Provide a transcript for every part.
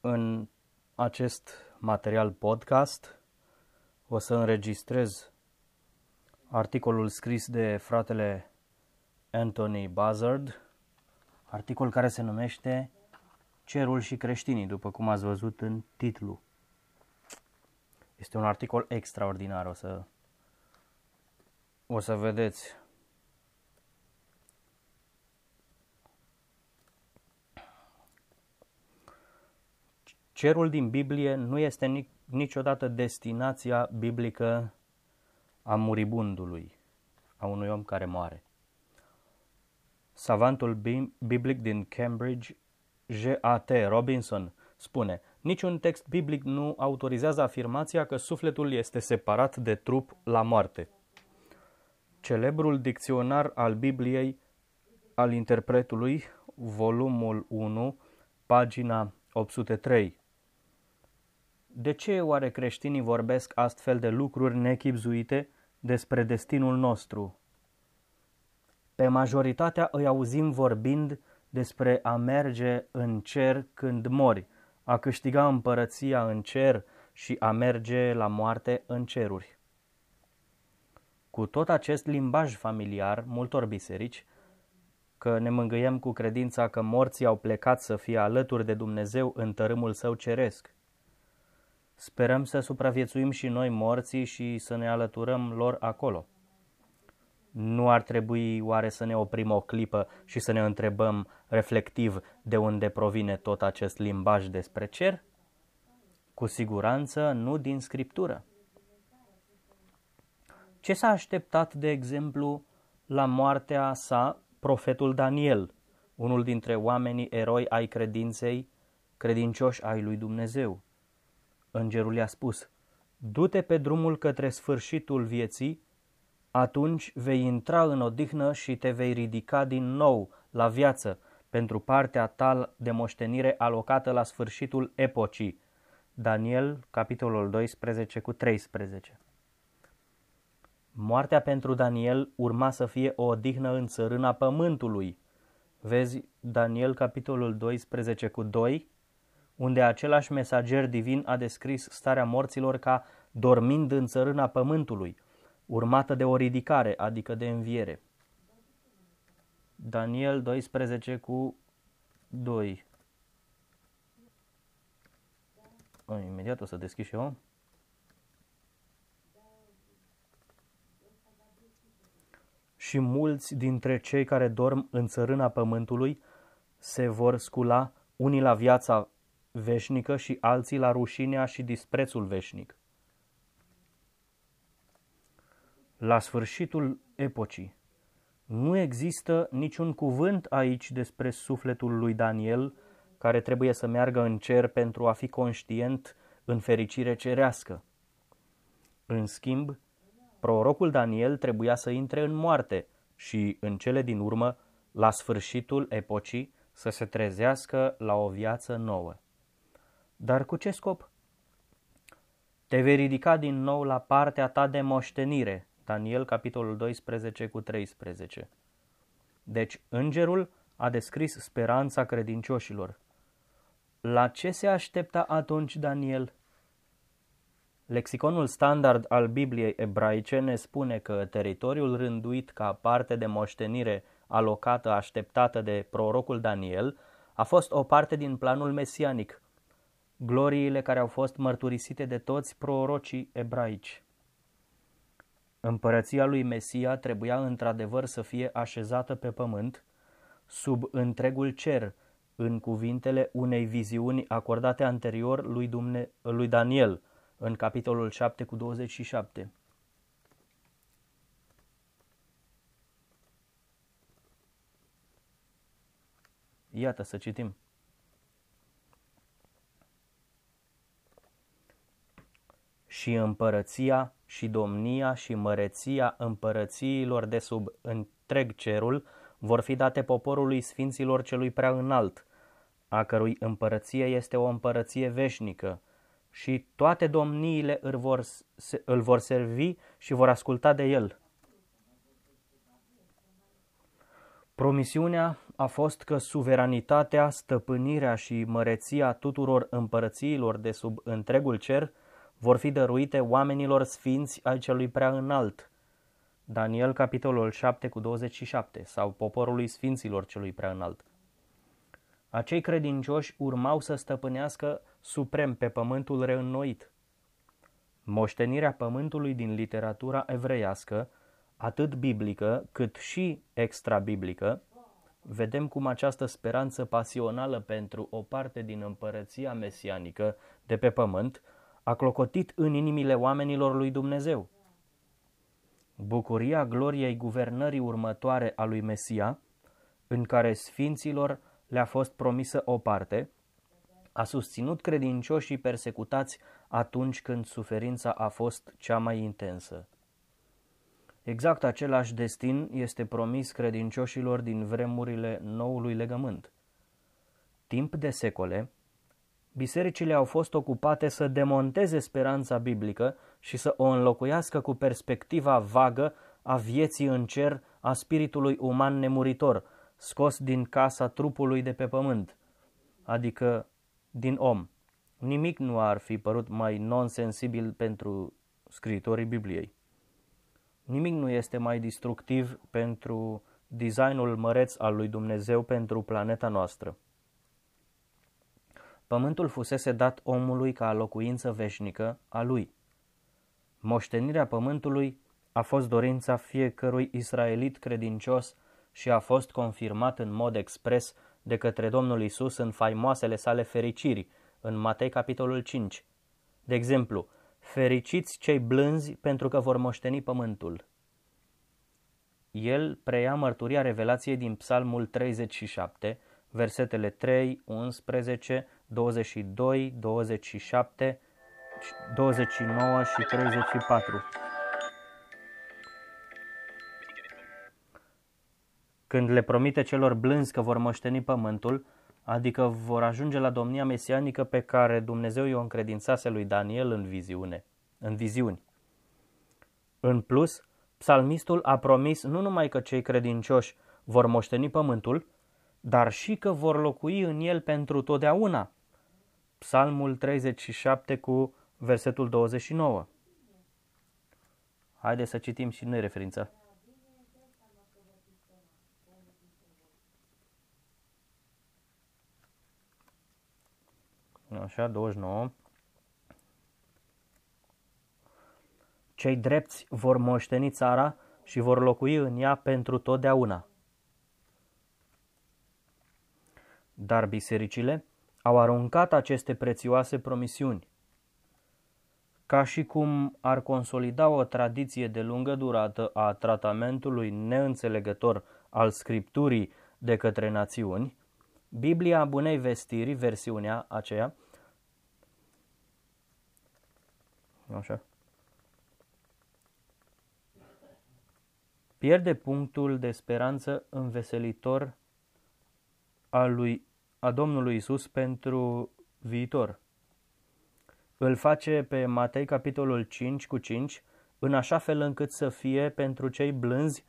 În acest material podcast o să înregistrez articolul scris de fratele Anthony Buzzard, articol care se numește Cerul și creștinii, după cum ați văzut în titlu. Este un articol extraordinar, o să, o să vedeți Cerul din Biblie nu este niciodată destinația biblică a muribundului, a unui om care moare. Savantul biblic din Cambridge, J.A.T. Robinson, spune Niciun text biblic nu autorizează afirmația că sufletul este separat de trup la moarte. Celebrul dicționar al Bibliei al interpretului, volumul 1, pagina 803, de ce oare creștinii vorbesc astfel de lucruri nechipzuite despre destinul nostru? Pe majoritatea îi auzim vorbind despre a merge în cer când mori, a câștiga împărăția în cer și a merge la moarte în ceruri. Cu tot acest limbaj familiar multor biserici, că ne mângâiem cu credința că morții au plecat să fie alături de Dumnezeu în tărâmul său ceresc – Sperăm să supraviețuim și noi morții și să ne alăturăm lor acolo. Nu ar trebui oare să ne oprim o clipă și să ne întrebăm reflectiv de unde provine tot acest limbaj despre cer? Cu siguranță nu din scriptură. Ce s-a așteptat, de exemplu, la moartea sa profetul Daniel, unul dintre oamenii eroi ai credinței, credincioși ai lui Dumnezeu? Îngerul i-a spus, du-te pe drumul către sfârșitul vieții, atunci vei intra în odihnă și te vei ridica din nou la viață pentru partea ta de moștenire alocată la sfârșitul epocii. Daniel, capitolul 12 cu 13 Moartea pentru Daniel urma să fie o odihnă în țărâna pământului. Vezi Daniel, capitolul 12 cu 2 unde același mesager divin a descris starea morților ca dormind în țărâna pământului, urmată de o ridicare, adică de înviere. Daniel 12 cu 2. Imediat o să deschid și eu. Și mulți dintre cei care dorm în țărâna pământului se vor scula unii la viața veșnică și alții la rușinea și disprețul veșnic. La sfârșitul epocii, nu există niciun cuvânt aici despre sufletul lui Daniel care trebuie să meargă în cer pentru a fi conștient în fericire cerească. În schimb, prorocul Daniel trebuia să intre în moarte și, în cele din urmă, la sfârșitul epocii, să se trezească la o viață nouă. Dar cu ce scop? Te vei ridica din nou la partea ta de moștenire. Daniel, capitolul 12 cu 13. Deci, îngerul a descris speranța credincioșilor. La ce se aștepta atunci Daniel? Lexiconul standard al Bibliei ebraice ne spune că teritoriul rânduit ca parte de moștenire alocată așteptată de prorocul Daniel a fost o parte din planul mesianic – gloriile care au fost mărturisite de toți prorocii ebraici. Împărăția lui Mesia trebuia într-adevăr să fie așezată pe pământ, sub întregul cer, în cuvintele unei viziuni acordate anterior lui, Dumne- lui Daniel, în capitolul 7 cu 27. Iată să citim. Și împărăția și domnia și măreția împărățiilor de sub întreg cerul vor fi date poporului sfinților celui prea înalt, a cărui împărăție este o împărăție veșnică, și toate domniile îl vor, îl vor servi și vor asculta de el. Promisiunea a fost că suveranitatea, stăpânirea și măreția tuturor împărățiilor de sub întregul cer vor fi dăruite oamenilor sfinți ai celui prea înalt. Daniel, capitolul 7 cu 27, sau poporului sfinților celui prea înalt. Acei credincioși urmau să stăpânească suprem pe pământul reînnoit. Moștenirea pământului din literatura evreiască, atât biblică cât și extra-biblică, vedem cum această speranță pasională pentru o parte din împărăția mesianică de pe pământ a clocotit în inimile oamenilor lui Dumnezeu. Bucuria gloriei guvernării următoare a lui Mesia, în care sfinților le-a fost promisă o parte, a susținut credincioșii persecutați atunci când suferința a fost cea mai intensă. Exact același destin este promis credincioșilor din vremurile noului legământ. Timp de secole, bisericile au fost ocupate să demonteze speranța biblică și să o înlocuiască cu perspectiva vagă a vieții în cer a spiritului uman nemuritor, scos din casa trupului de pe pământ, adică din om. Nimic nu ar fi părut mai nonsensibil pentru scriitorii Bibliei. Nimic nu este mai destructiv pentru designul măreț al lui Dumnezeu pentru planeta noastră. Pământul fusese dat omului ca locuință veșnică a lui. Moștenirea pământului a fost dorința fiecărui israelit credincios și a fost confirmat în mod expres de către Domnul Isus în faimoasele sale fericiri, în Matei capitolul 5. De exemplu, fericiți cei blânzi pentru că vor moșteni pământul. El preia mărturia revelației din Psalmul 37, versetele 3, 11, 22, 27, 29 și 34. Când le promite celor blânzi că vor moșteni pământul, adică vor ajunge la domnia mesianică pe care Dumnezeu i-o încredințase lui Daniel în viziune, în viziuni. În plus, psalmistul a promis nu numai că cei credincioși vor moșteni pământul, dar și că vor locui în el pentru totdeauna. Psalmul 37 cu versetul 29. Haideți să citim și noi referința. Așa, 29. Cei drepți vor moșteni țara și vor locui în ea pentru totdeauna. Dar bisericile au aruncat aceste prețioase promisiuni. Ca și cum ar consolida o tradiție de lungă durată a tratamentului neînțelegător al Scripturii de către națiuni, Biblia Bunei Vestiri, versiunea aceea, așa, pierde punctul de speranță înveselitor al lui, a Domnului Isus pentru viitor. Îl face pe Matei capitolul 5 cu 5 în așa fel încât să fie pentru cei blânzi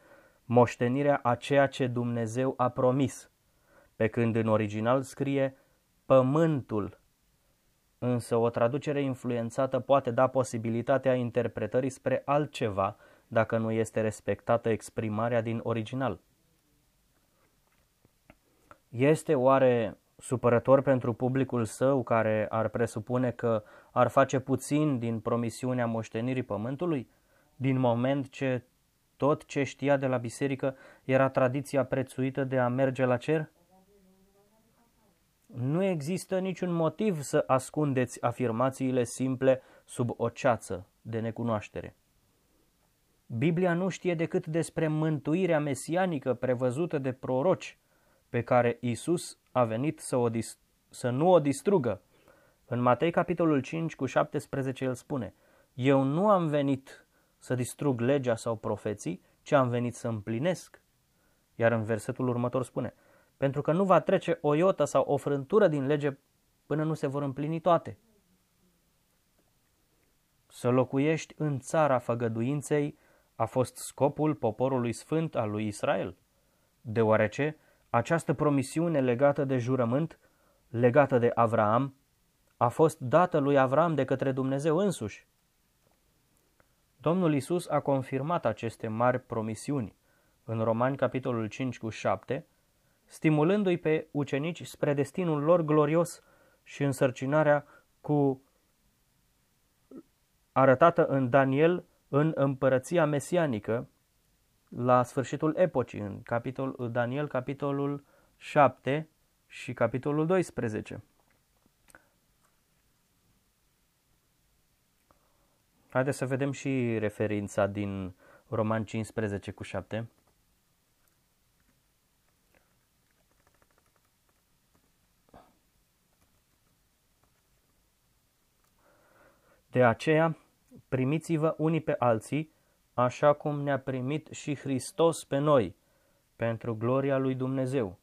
moștenirea a ceea ce Dumnezeu a promis, pe când în original scrie pământul. Însă o traducere influențată poate da posibilitatea interpretării spre altceva dacă nu este respectată exprimarea din original. Este oare supărător pentru publicul său care ar presupune că ar face puțin din promisiunea moștenirii pământului, din moment ce tot ce știa de la biserică era tradiția prețuită de a merge la cer? Nu există niciun motiv să ascundeți afirmațiile simple sub o ceață de necunoaștere. Biblia nu știe decât despre mântuirea mesianică prevăzută de proroci, pe care Isus a venit să, o dis- să nu o distrugă. În Matei capitolul 5 cu 17 el spune, Eu nu am venit să distrug legea sau profeții, ci am venit să împlinesc. Iar în versetul următor spune, pentru că nu va trece o iotă sau o frântură din lege până nu se vor împlini toate. Să locuiești în țara făgăduinței a fost scopul poporului sfânt al lui Israel, deoarece Această promisiune legată de jurământ, legată de Avraam, a fost dată lui Avram de către Dumnezeu însuși. Domnul Isus a confirmat aceste mari promisiuni în Romani, capitolul 5 cu 7, stimulându-i pe ucenici spre destinul lor glorios și însărcinarea cu arătată în Daniel în împărăția mesianică la sfârșitul epocii, în capitol, Daniel capitolul 7 și capitolul 12. Haideți să vedem și referința din Roman 15 cu 7. De aceea, primiți-vă unii pe alții, așa cum ne-a primit și Hristos pe noi, pentru gloria lui Dumnezeu.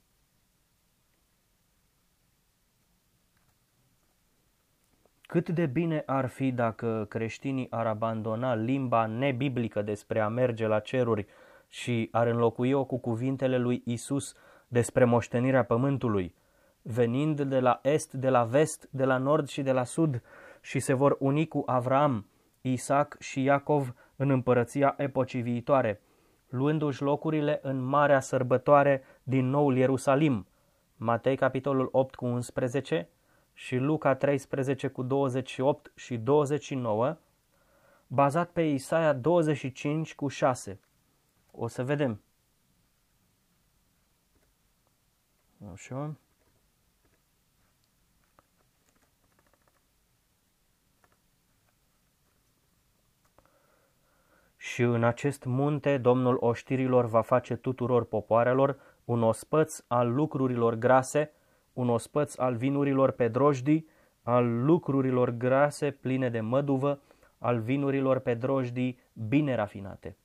Cât de bine ar fi dacă creștinii ar abandona limba nebiblică despre a merge la ceruri și ar înlocui-o cu cuvintele lui Isus despre moștenirea pământului, venind de la est, de la vest, de la nord și de la sud, și se vor uni cu Avram, Isaac și Iacov în împărăția epocii viitoare, luându-și locurile în marea sărbătoare din noul Ierusalim. Matei capitolul 8 cu 11 și Luca 13 cu 28 și 29, bazat pe Isaia 25 cu 6. O să vedem. Așa. Și în acest munte Domnul oștirilor va face tuturor popoarelor un ospăț al lucrurilor grase, un ospăț al vinurilor pe drojdii, al lucrurilor grase pline de măduvă, al vinurilor pe drojdii bine rafinate.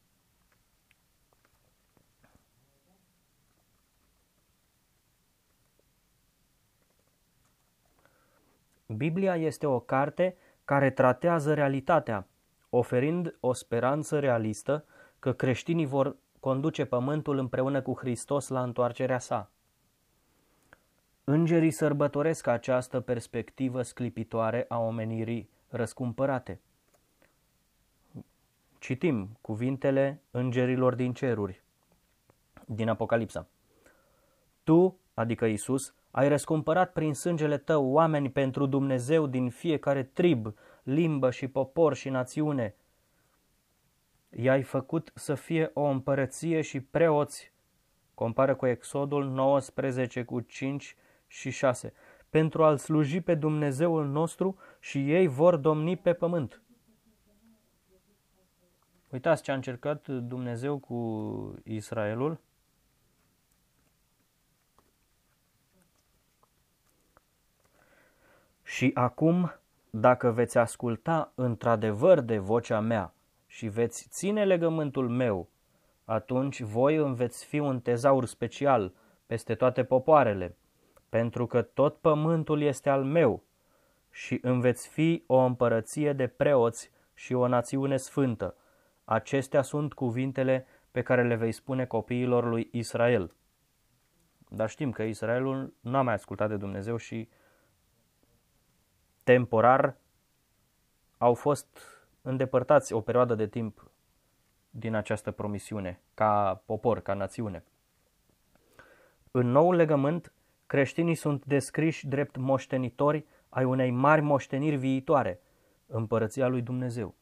Biblia este o carte care tratează realitatea, oferind o speranță realistă că creștinii vor conduce pământul împreună cu Hristos la întoarcerea sa. Îngerii sărbătoresc această perspectivă sclipitoare a omenirii răscumpărate. Citim cuvintele îngerilor din ceruri din Apocalipsa. Tu, adică Isus, ai răscumpărat prin sângele tău oameni pentru Dumnezeu din fiecare trib, limbă și popor și națiune. I-ai făcut să fie o împărăție și preoți, compară cu Exodul 19 cu 5 și 6, pentru a-L sluji pe Dumnezeul nostru și ei vor domni pe pământ. Uitați ce a încercat Dumnezeu cu Israelul. Și acum dacă veți asculta într-adevăr de vocea mea și veți ține legământul meu, atunci voi îmi veți fi un tezaur special peste toate popoarele, pentru că tot pământul este al meu și îmi veți fi o împărăție de preoți și o națiune sfântă. Acestea sunt cuvintele pe care le vei spune copiilor lui Israel. Dar știm că Israelul nu a mai ascultat de Dumnezeu și temporar au fost îndepărtați o perioadă de timp din această promisiune, ca popor, ca națiune. În noul legământ, creștinii sunt descriși drept moștenitori ai unei mari moșteniri viitoare, împărăția lui Dumnezeu.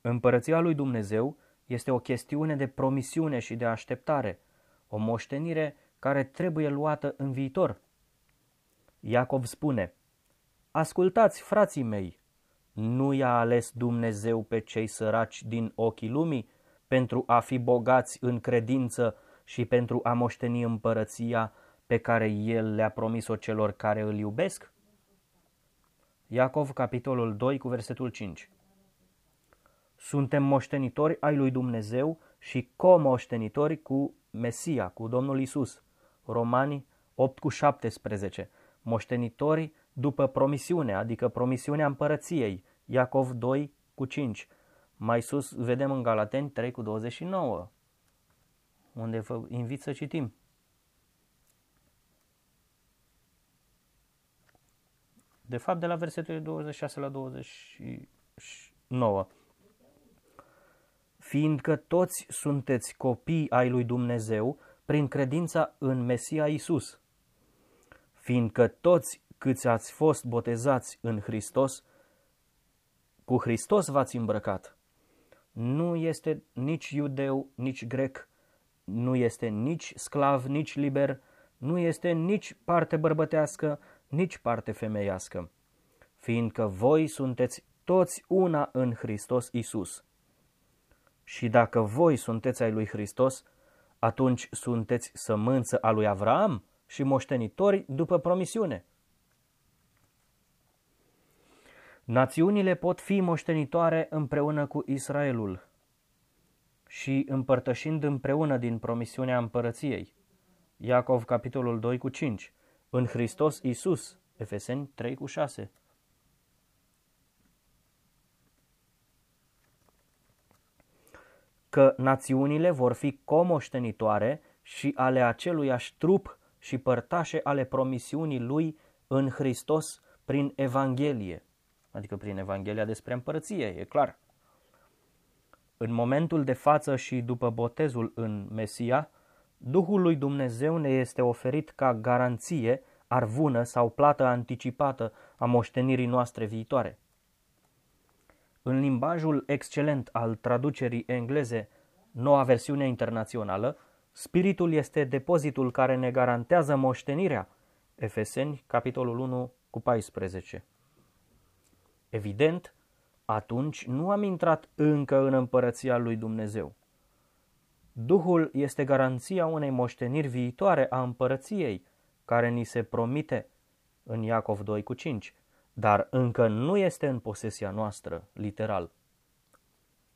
Împărăția lui Dumnezeu este o chestiune de promisiune și de așteptare, o moștenire care trebuie luată în viitor. Iacov spune – Ascultați, frații mei, nu i-a ales Dumnezeu pe cei săraci din ochii lumii pentru a fi bogați în credință și pentru a moșteni împărăția pe care El le-a promis-o celor care îl iubesc? Iacov, capitolul 2, cu versetul 5 Suntem moștenitori ai lui Dumnezeu și comoștenitori cu Mesia, cu Domnul Isus. Romani 8 cu 17 Moștenitori după promisiune, adică promisiunea împărăției, Iacov 2 cu 5. Mai sus vedem în Galateni 3 cu 29, unde vă invit să citim. De fapt, de la versetul 26 la 29. Fiindcă toți sunteți copii ai lui Dumnezeu prin credința în Mesia Isus. Fiindcă toți câți ați fost botezați în Hristos, cu Hristos v-ați îmbrăcat. Nu este nici iudeu, nici grec, nu este nici sclav, nici liber, nu este nici parte bărbătească, nici parte femeiască, fiindcă voi sunteți toți una în Hristos Isus. Și dacă voi sunteți ai lui Hristos, atunci sunteți sămânță a lui Avraam și moștenitori după promisiune. Națiunile pot fi moștenitoare împreună cu Israelul și împărtășind împreună din promisiunea împărăției. Iacov, capitolul 2 cu 5. În Hristos Isus, Efeseni 3 cu 6. Că națiunile vor fi comoștenitoare și ale aceluiași trup și părtașe ale promisiunii lui în Hristos prin Evanghelie adică prin Evanghelia despre împărăție, e clar. În momentul de față și după botezul în Mesia, Duhul lui Dumnezeu ne este oferit ca garanție, arvună sau plată anticipată a moștenirii noastre viitoare. În limbajul excelent al traducerii engleze, noua versiune internațională, spiritul este depozitul care ne garantează moștenirea. Efeseni, capitolul 1 cu 14. Evident, atunci nu am intrat încă în împărăția lui Dumnezeu. Duhul este garanția unei moșteniri viitoare a împărăției, care ni se promite în Iacov 2 cu 5, dar încă nu este în posesia noastră, literal.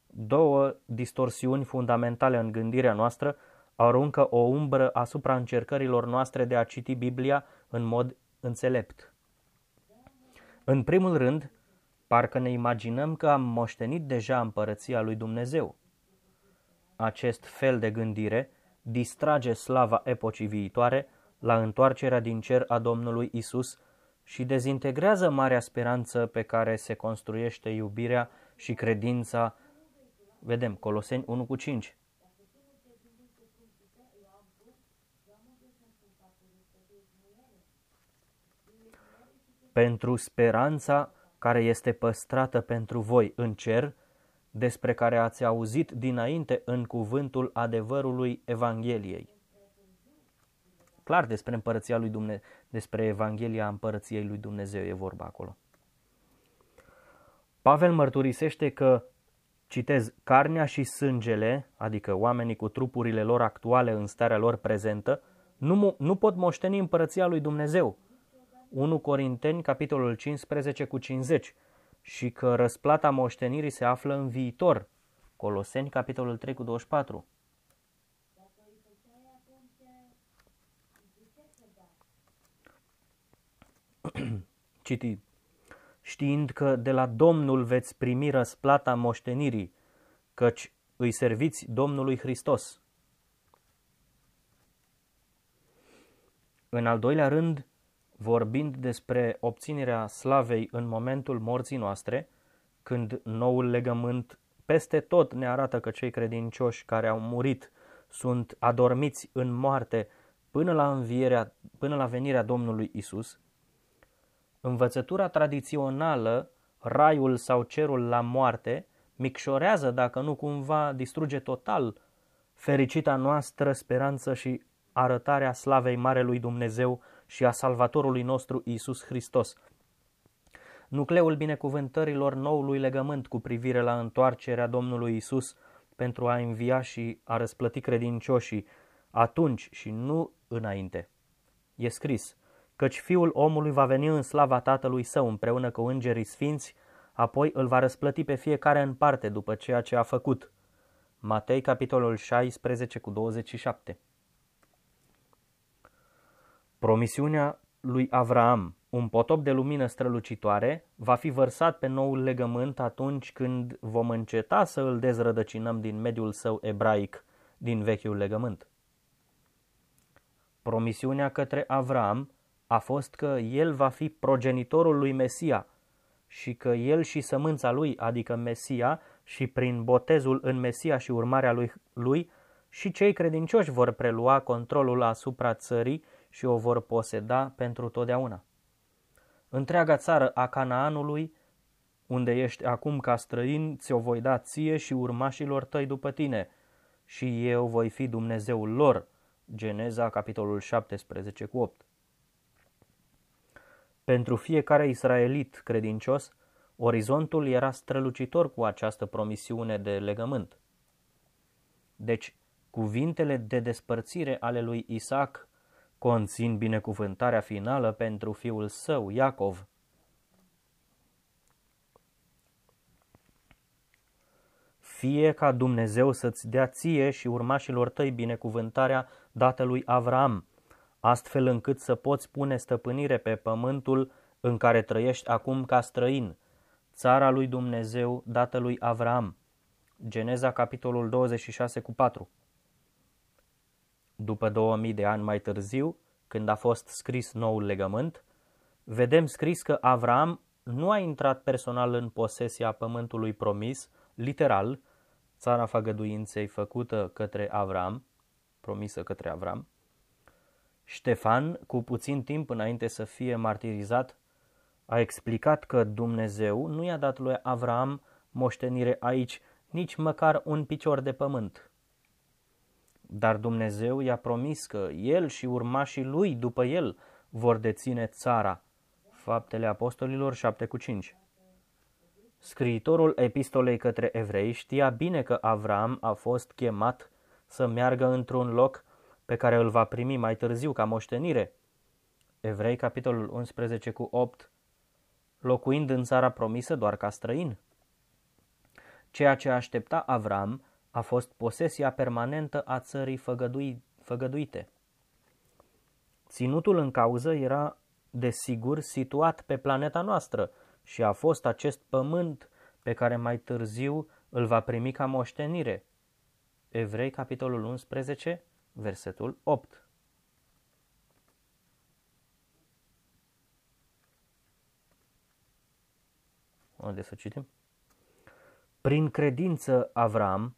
Două distorsiuni fundamentale în gândirea noastră aruncă o umbră asupra încercărilor noastre de a citi Biblia în mod înțelept. În primul rând, Parcă ne imaginăm că am moștenit deja împărăția lui Dumnezeu. Acest fel de gândire distrage slava epocii viitoare la întoarcerea din cer a Domnului Isus și dezintegrează marea speranță pe care se construiește iubirea și credința. Vedem, Coloseni 1 cu 5. Pentru speranța care este păstrată pentru voi în cer, despre care ați auzit dinainte în cuvântul adevărului Evangheliei. Clar despre împărăția lui Dumnezeu, despre Evanghelia împărăției lui Dumnezeu e vorba acolo. Pavel mărturisește că, citez, carnea și sângele, adică oamenii cu trupurile lor actuale în starea lor prezentă, nu, nu pot moșteni împărăția lui Dumnezeu, 1 Corinteni, capitolul 15 cu 50 și că răsplata moștenirii se află în viitor. Coloseni, capitolul 3 cu 24. Citi. Știind că de la Domnul veți primi răsplata moștenirii, căci îi serviți Domnului Hristos. În al doilea rând, vorbind despre obținerea slavei în momentul morții noastre, când noul legământ peste tot ne arată că cei credincioși care au murit sunt adormiți în moarte până la, învierea, până la venirea Domnului Isus, învățătura tradițională, raiul sau cerul la moarte, micșorează, dacă nu cumva distruge total, fericita noastră speranță și arătarea slavei Marelui Dumnezeu și a Salvatorului nostru Isus Hristos. Nucleul binecuvântărilor noului legământ cu privire la întoarcerea Domnului Isus pentru a învia și a răsplăti credincioșii atunci și nu înainte. E scris, căci fiul omului va veni în slava tatălui său împreună cu îngerii sfinți, apoi îl va răsplăti pe fiecare în parte după ceea ce a făcut. Matei, capitolul 16 cu 27 Promisiunea lui Avraam, un potop de lumină strălucitoare, va fi vărsat pe noul legământ atunci când vom înceta să îl dezrădăcinăm din mediul său ebraic, din vechiul legământ. Promisiunea către Avram a fost că el va fi progenitorul lui Mesia și că el și sămânța lui, adică Mesia, și prin botezul în Mesia și urmarea lui, lui și cei credincioși vor prelua controlul asupra țării și o vor poseda pentru totdeauna. Întreaga țară a Canaanului, unde ești acum ca străin, ți-o voi da ție și urmașilor tăi după tine, și eu voi fi Dumnezeul lor. Geneza, capitolul 17 cu 8. Pentru fiecare israelit credincios, orizontul era strălucitor cu această promisiune de legământ. Deci, cuvintele de despărțire ale lui Isaac conțin binecuvântarea finală pentru fiul său, Iacov. Fie ca Dumnezeu să-ți dea ție și urmașilor tăi binecuvântarea dată lui Avram, astfel încât să poți pune stăpânire pe pământul în care trăiești acum ca străin, țara lui Dumnezeu dată lui Avram. Geneza capitolul 26 cu 4 După 2000 de ani mai târziu, când a fost scris noul legământ, vedem scris că Avram nu a intrat personal în posesia pământului promis, literal, țara făgăduinței făcută către Avram, promisă către Avram. Ștefan, cu puțin timp înainte să fie martirizat, a explicat că Dumnezeu nu i-a dat lui Avram moștenire aici nici măcar un picior de pământ. Dar Dumnezeu i-a promis că el și urmașii lui după el vor deține țara. Faptele Apostolilor 7 cu 5 Scriitorul epistolei către evrei știa bine că Avram a fost chemat să meargă într-un loc pe care îl va primi mai târziu ca moștenire. Evrei, capitolul 11 cu 8, locuind în țara promisă doar ca străin. Ceea ce aștepta Avram a fost posesia permanentă a țării făgădui, făgăduite. Ținutul în cauză era, desigur, situat pe planeta noastră și a fost acest pământ pe care mai târziu îl va primi ca moștenire. Evrei, capitolul 11, versetul 8. Unde să citim? Prin credință Avram,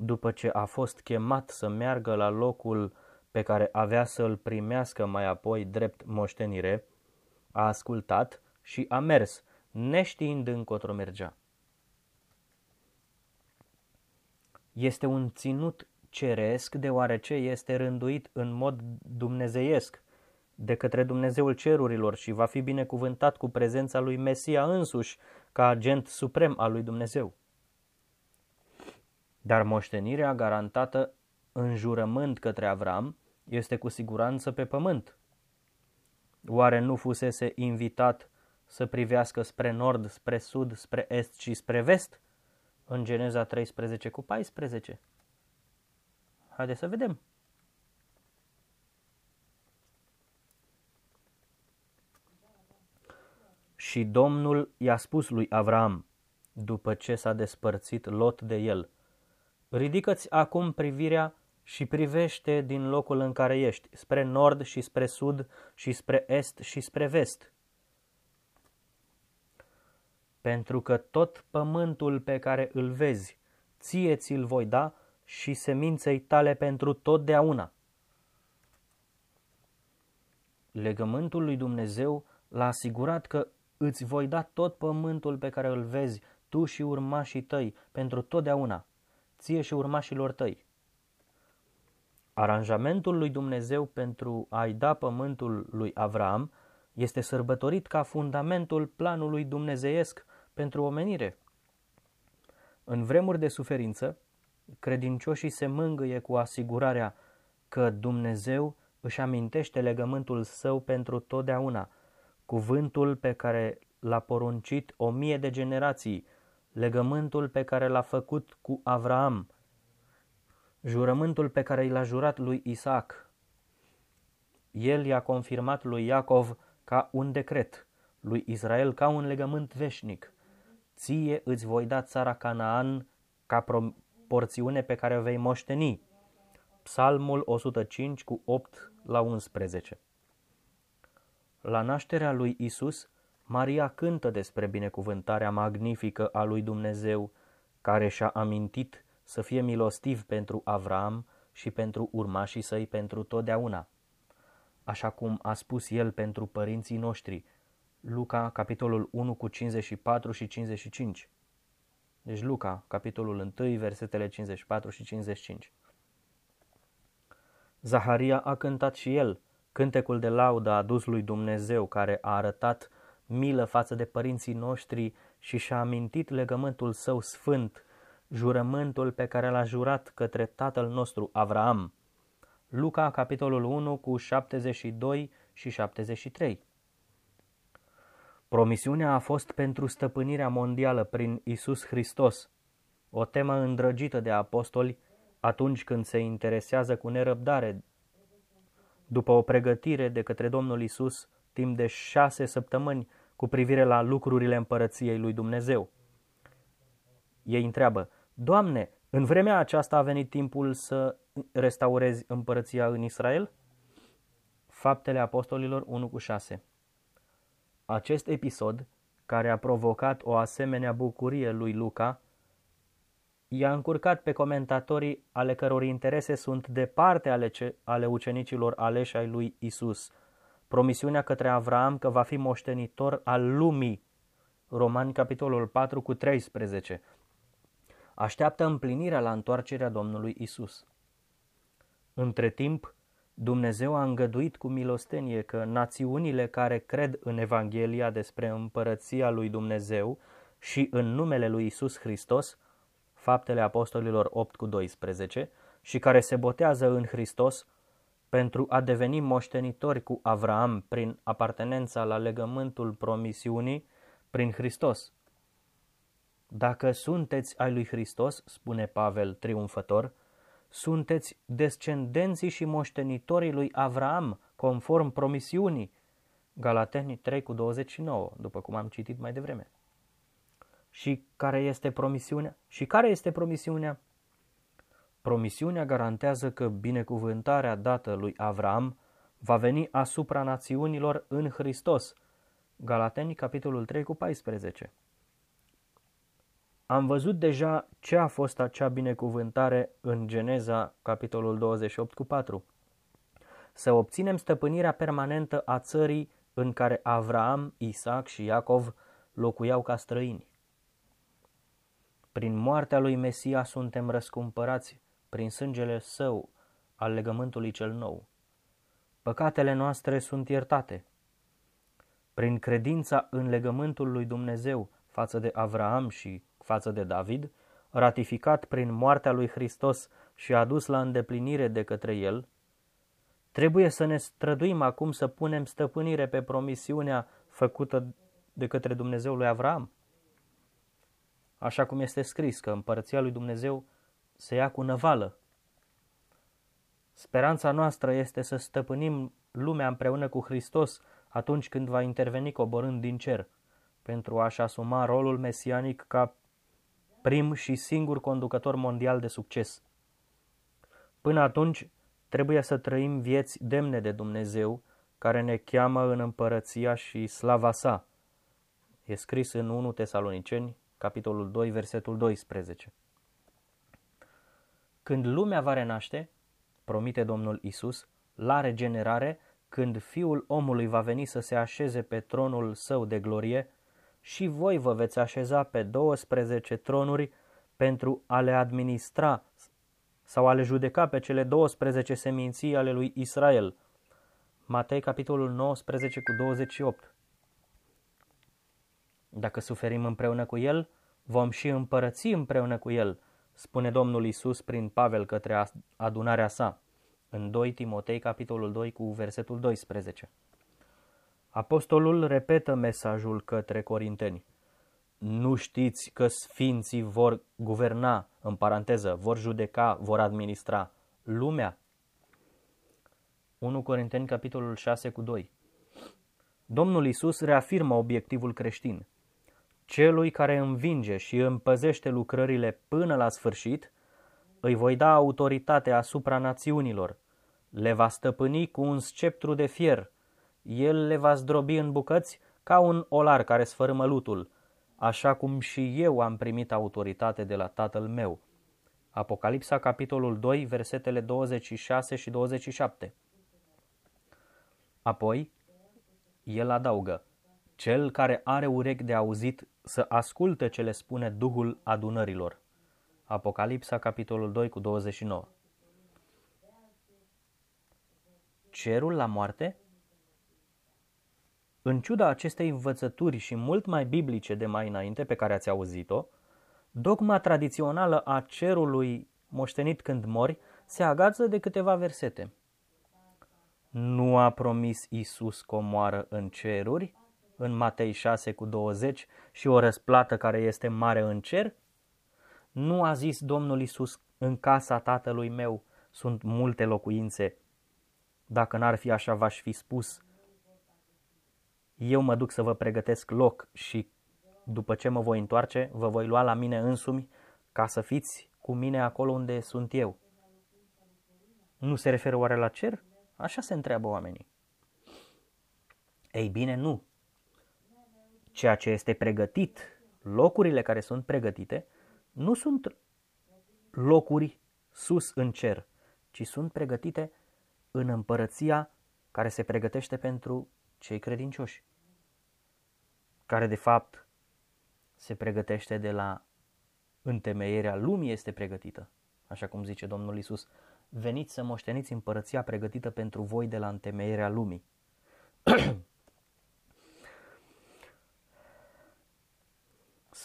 după ce a fost chemat să meargă la locul pe care avea să îl primească mai apoi drept moștenire, a ascultat și a mers, neștiind încotro mergea. Este un ținut ceresc deoarece este rânduit în mod dumnezeiesc de către Dumnezeul cerurilor și va fi binecuvântat cu prezența lui Mesia însuși ca agent suprem al lui Dumnezeu. Dar moștenirea garantată în jurământ către Avram este cu siguranță pe pământ. Oare nu fusese invitat să privească spre nord, spre sud, spre est și spre vest? În Geneza 13 cu 14. Haideți să vedem. Și Domnul i-a spus lui Avram, după ce s-a despărțit Lot de el, Ridică-ți acum privirea și privește din locul în care ești, spre nord și spre sud și spre est și spre vest. Pentru că tot pământul pe care îl vezi, ție ți-l voi da și seminței tale pentru totdeauna. Legământul lui Dumnezeu l-a asigurat că îți voi da tot pământul pe care îl vezi, tu și urmașii tăi, pentru totdeauna, ție și urmașilor tăi. Aranjamentul lui Dumnezeu pentru a-i da pământul lui Avram este sărbătorit ca fundamentul planului dumnezeiesc pentru omenire. În vremuri de suferință, credincioșii se mângâie cu asigurarea că Dumnezeu își amintește legământul său pentru totdeauna, cuvântul pe care l-a poruncit o mie de generații, legământul pe care l-a făcut cu Avraam, jurământul pe care l-a jurat lui Isaac. El i-a confirmat lui Iacov ca un decret, lui Israel ca un legământ veșnic. Ție îți voi da țara Canaan ca porțiune pe care o vei moșteni. Psalmul 105 cu 8 la 11 La nașterea lui Isus, Maria cântă despre binecuvântarea magnifică a lui Dumnezeu, care și-a amintit să fie milostiv pentru Avram și pentru urmașii săi pentru totdeauna. Așa cum a spus el pentru părinții noștri, Luca, capitolul 1 cu 54 și 55. Deci Luca, capitolul 1, versetele 54 și 55. Zaharia a cântat și el cântecul de laudă adus lui Dumnezeu, care a arătat milă față de părinții noștri și și-a amintit legământul său sfânt, jurământul pe care l-a jurat către tatăl nostru Avraam. Luca, capitolul 1, cu 72 și 73. Promisiunea a fost pentru stăpânirea mondială prin Isus Hristos, o temă îndrăgită de apostoli atunci când se interesează cu nerăbdare după o pregătire de către Domnul Isus timp de șase săptămâni cu privire la lucrurile împărăției lui Dumnezeu. Ei întreabă, Doamne, în vremea aceasta a venit timpul să restaurezi împărăția în Israel? Faptele Apostolilor 1 cu 6 Acest episod, care a provocat o asemenea bucurie lui Luca, i-a încurcat pe comentatorii ale căror interese sunt departe ale, ce, ale ucenicilor aleși ai lui Isus. Promisiunea către Avraam că va fi moștenitor al lumii. Romani capitolul 4 cu 13. Așteaptă împlinirea la întoarcerea Domnului Isus. Între timp, Dumnezeu a îngăduit cu milostenie că națiunile care cred în Evanghelia despre împărăția lui Dumnezeu și în numele lui Isus Hristos Faptele Apostolilor 8 cu 12, și care se botează în Hristos pentru a deveni moștenitori cu Avraam prin apartenența la legământul promisiunii prin Hristos. Dacă sunteți ai lui Hristos, spune Pavel triumfător, sunteți descendenții și moștenitorii lui Avraam, conform promisiunii. Galateni 3 cu 29, după cum am citit mai devreme. Și care este promisiunea? Și care este promisiunea? Promisiunea garantează că binecuvântarea dată lui Avram va veni asupra națiunilor în Hristos. Galateni, capitolul 3 cu 14. Am văzut deja ce a fost acea binecuvântare în Geneza, capitolul 28 cu 4. Să obținem stăpânirea permanentă a țării în care Avram, Isaac și Iacov locuiau ca străini. Prin moartea lui Mesia suntem răscumpărați, prin sângele său al legământului cel nou. Păcatele noastre sunt iertate. Prin credința în legământul lui Dumnezeu față de Avraam și față de David, ratificat prin moartea lui Hristos și adus la îndeplinire de către el, trebuie să ne străduim acum să punem stăpânire pe promisiunea făcută de către Dumnezeu lui Avram așa cum este scris că împărăția lui Dumnezeu se ia cu năvală. Speranța noastră este să stăpânim lumea împreună cu Hristos atunci când va interveni coborând din cer, pentru a-și asuma rolul mesianic ca prim și singur conducător mondial de succes. Până atunci, trebuie să trăim vieți demne de Dumnezeu, care ne cheamă în împărăția și slava sa. E scris în 1 Tesaloniceni capitolul 2, versetul 12. Când lumea va renaște, promite Domnul Isus, la regenerare, când Fiul omului va veni să se așeze pe tronul său de glorie, și voi vă veți așeza pe 12 tronuri pentru a le administra sau a le judeca pe cele 12 seminții ale lui Israel. Matei, capitolul 19 cu 28. Dacă suferim împreună cu El, vom și împărăți împreună cu El, spune Domnul Isus prin Pavel către adunarea sa, în 2 Timotei, capitolul 2, cu versetul 12. Apostolul repetă mesajul către corinteni. Nu știți că sfinții vor guverna, în paranteză, vor judeca, vor administra lumea? 1 Corinteni, capitolul 6, cu 2. Domnul Isus reafirmă obiectivul creștin – Celui care învinge și împăzește lucrările până la sfârșit, îi voi da autoritate asupra națiunilor, le va stăpâni cu un sceptru de fier, El le va zdrobi în bucăți ca un olar care sfărâmă lutul, așa cum și eu am primit autoritate de la tatăl meu. Apocalipsa, capitolul 2, versetele 26 și 27. Apoi, el adaugă, cel care are urechi de auzit să asculte ce le spune Duhul adunărilor. Apocalipsa, capitolul 2, cu 29. Cerul la moarte? În ciuda acestei învățături și mult mai biblice de mai înainte pe care ați auzit-o, dogma tradițională a cerului moștenit când mori se agață de câteva versete. Nu a promis Isus comoară în ceruri, în Matei 6 cu 20, și o răsplată care este mare în cer? Nu a zis Domnul Isus, în casa tatălui meu sunt multe locuințe. Dacă n-ar fi așa, v-aș fi spus, eu mă duc să vă pregătesc loc și după ce mă voi întoarce, vă voi lua la mine însumi ca să fiți cu mine acolo unde sunt eu. Nu se referă oare la cer? Așa se întreabă oamenii. Ei bine, nu. Ceea ce este pregătit, locurile care sunt pregătite, nu sunt locuri sus în cer, ci sunt pregătite în împărăția care se pregătește pentru cei credincioși, care de fapt se pregătește de la întemeierea lumii este pregătită, așa cum zice Domnul Isus. Veniți să moșteniți împărăția pregătită pentru voi de la întemeierea lumii.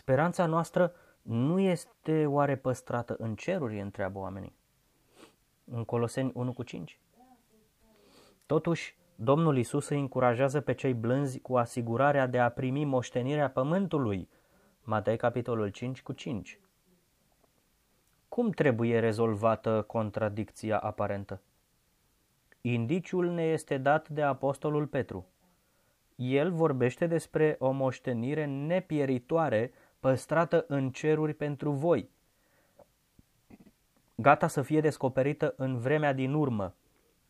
Speranța noastră nu este oare păstrată în ceruri, întreabă oamenii. În Coloseni 1 cu 5. Totuși, Domnul Isus îi încurajează pe cei blânzi cu asigurarea de a primi moștenirea pământului. Matei capitolul 5 cu 5. Cum trebuie rezolvată contradicția aparentă? Indiciul ne este dat de apostolul Petru. El vorbește despre o moștenire nepieritoare păstrată în ceruri pentru voi, gata să fie descoperită în vremea din urmă.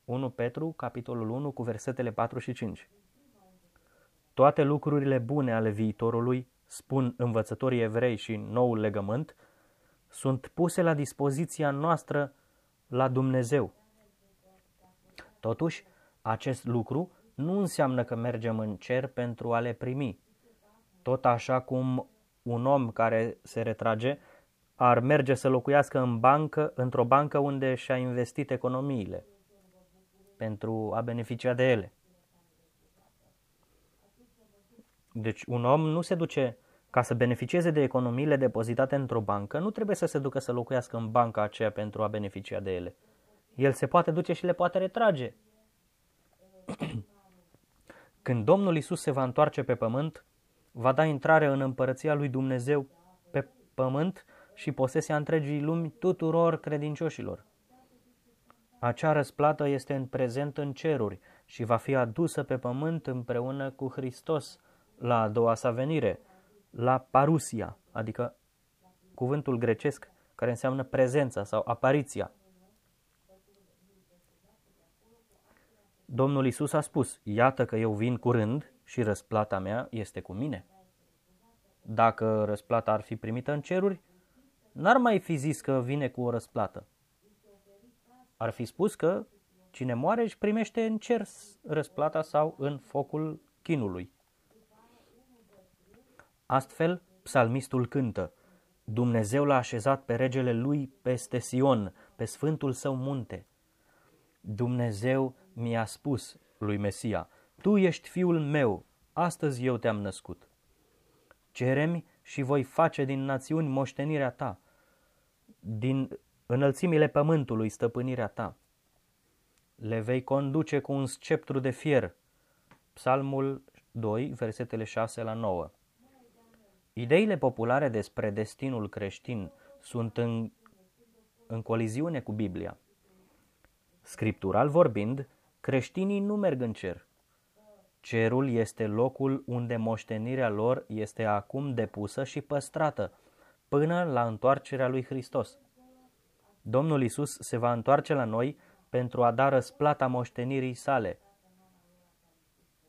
1 Petru, capitolul 1, cu versetele 4 și 5. Toate lucrurile bune ale viitorului, spun învățătorii evrei și noul legământ, sunt puse la dispoziția noastră la Dumnezeu. Totuși, acest lucru nu înseamnă că mergem în cer pentru a le primi. Tot așa cum un om care se retrage ar merge să locuiască în bancă, într-o bancă unde și-a investit economiile pentru a beneficia de ele. Deci un om nu se duce ca să beneficieze de economiile depozitate într-o bancă, nu trebuie să se ducă să locuiască în banca aceea pentru a beneficia de ele. El se poate duce și le poate retrage. Când Domnul Isus se va întoarce pe pământ, va da intrare în împărăția lui Dumnezeu pe pământ și posesia întregii lumi tuturor credincioșilor. Acea răsplată este în prezent în ceruri și va fi adusă pe pământ împreună cu Hristos la a doua sa venire, la parusia, adică cuvântul grecesc care înseamnă prezența sau apariția. Domnul Isus a spus, iată că eu vin curând și răsplata mea este cu mine. Dacă răsplata ar fi primită în ceruri, n-ar mai fi zis că vine cu o răsplată. Ar fi spus că cine moare își primește în cer răsplata sau în focul chinului. Astfel, psalmistul cântă, Dumnezeu l-a așezat pe regele lui peste Sion, pe sfântul său munte. Dumnezeu mi-a spus lui Mesia, Tu ești fiul meu, astăzi eu te-am născut. Ceremi și voi face din națiuni moștenirea ta, din înălțimile pământului stăpânirea ta. Le vei conduce cu un sceptru de fier. Psalmul 2, versetele 6 la 9. Ideile populare despre destinul creștin sunt în, în coliziune cu Biblia. Scriptural vorbind, creștinii nu merg în cer. Cerul este locul unde moștenirea lor este acum depusă și păstrată, până la întoarcerea lui Hristos. Domnul Isus se va întoarce la noi pentru a da răsplata moștenirii sale.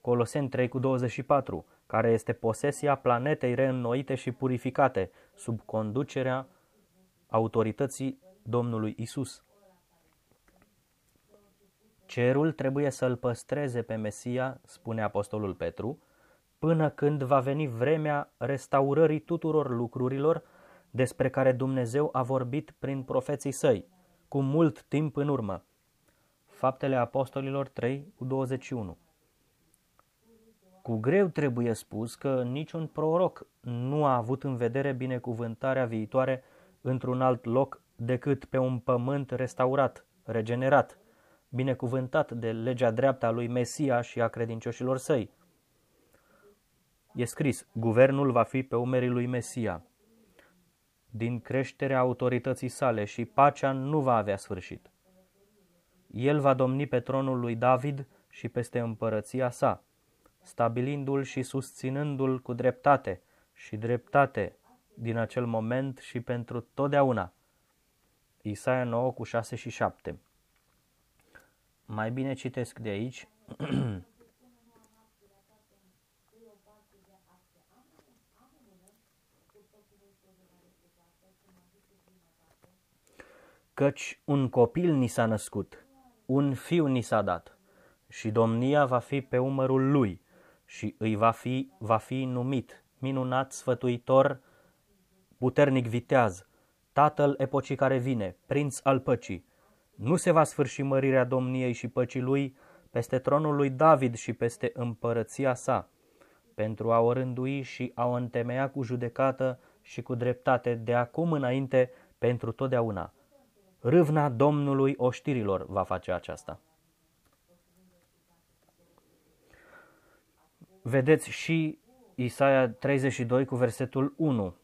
Coloseni 3 cu 24, care este posesia planetei reînnoite și purificate sub conducerea autorității Domnului Isus. Cerul trebuie să-l păstreze pe Mesia, spune Apostolul Petru, până când va veni vremea restaurării tuturor lucrurilor despre care Dumnezeu a vorbit prin profeții săi, cu mult timp în urmă. Faptele Apostolilor 3 cu 21 Cu greu trebuie spus că niciun proroc nu a avut în vedere binecuvântarea viitoare într-un alt loc decât pe un pământ restaurat, regenerat, binecuvântat de legea dreaptă a lui Mesia și a credincioșilor săi. E scris, guvernul va fi pe umerii lui Mesia. Din creșterea autorității sale și pacea nu va avea sfârșit. El va domni pe tronul lui David și peste împărăția sa, stabilindu-l și susținându-l cu dreptate și dreptate din acel moment și pentru totdeauna. Isaia 9 cu 6 și 7 Mai bine citesc de aici. Căci un copil ni s-a născut, un fiu ni s-a dat, și domnia va fi pe umărul lui, și îi va fi, va fi numit minunat sfătuitor, puternic viteaz, tatăl epocii care vine, prinț al păcii. Nu se va sfârși mărirea domniei și păcii lui peste tronul lui David și peste împărăția sa, pentru a o rândui și a o întemeia cu judecată și cu dreptate de acum înainte pentru totdeauna. Râvna Domnului oștirilor va face aceasta. Vedeți și Isaia 32 cu versetul 1.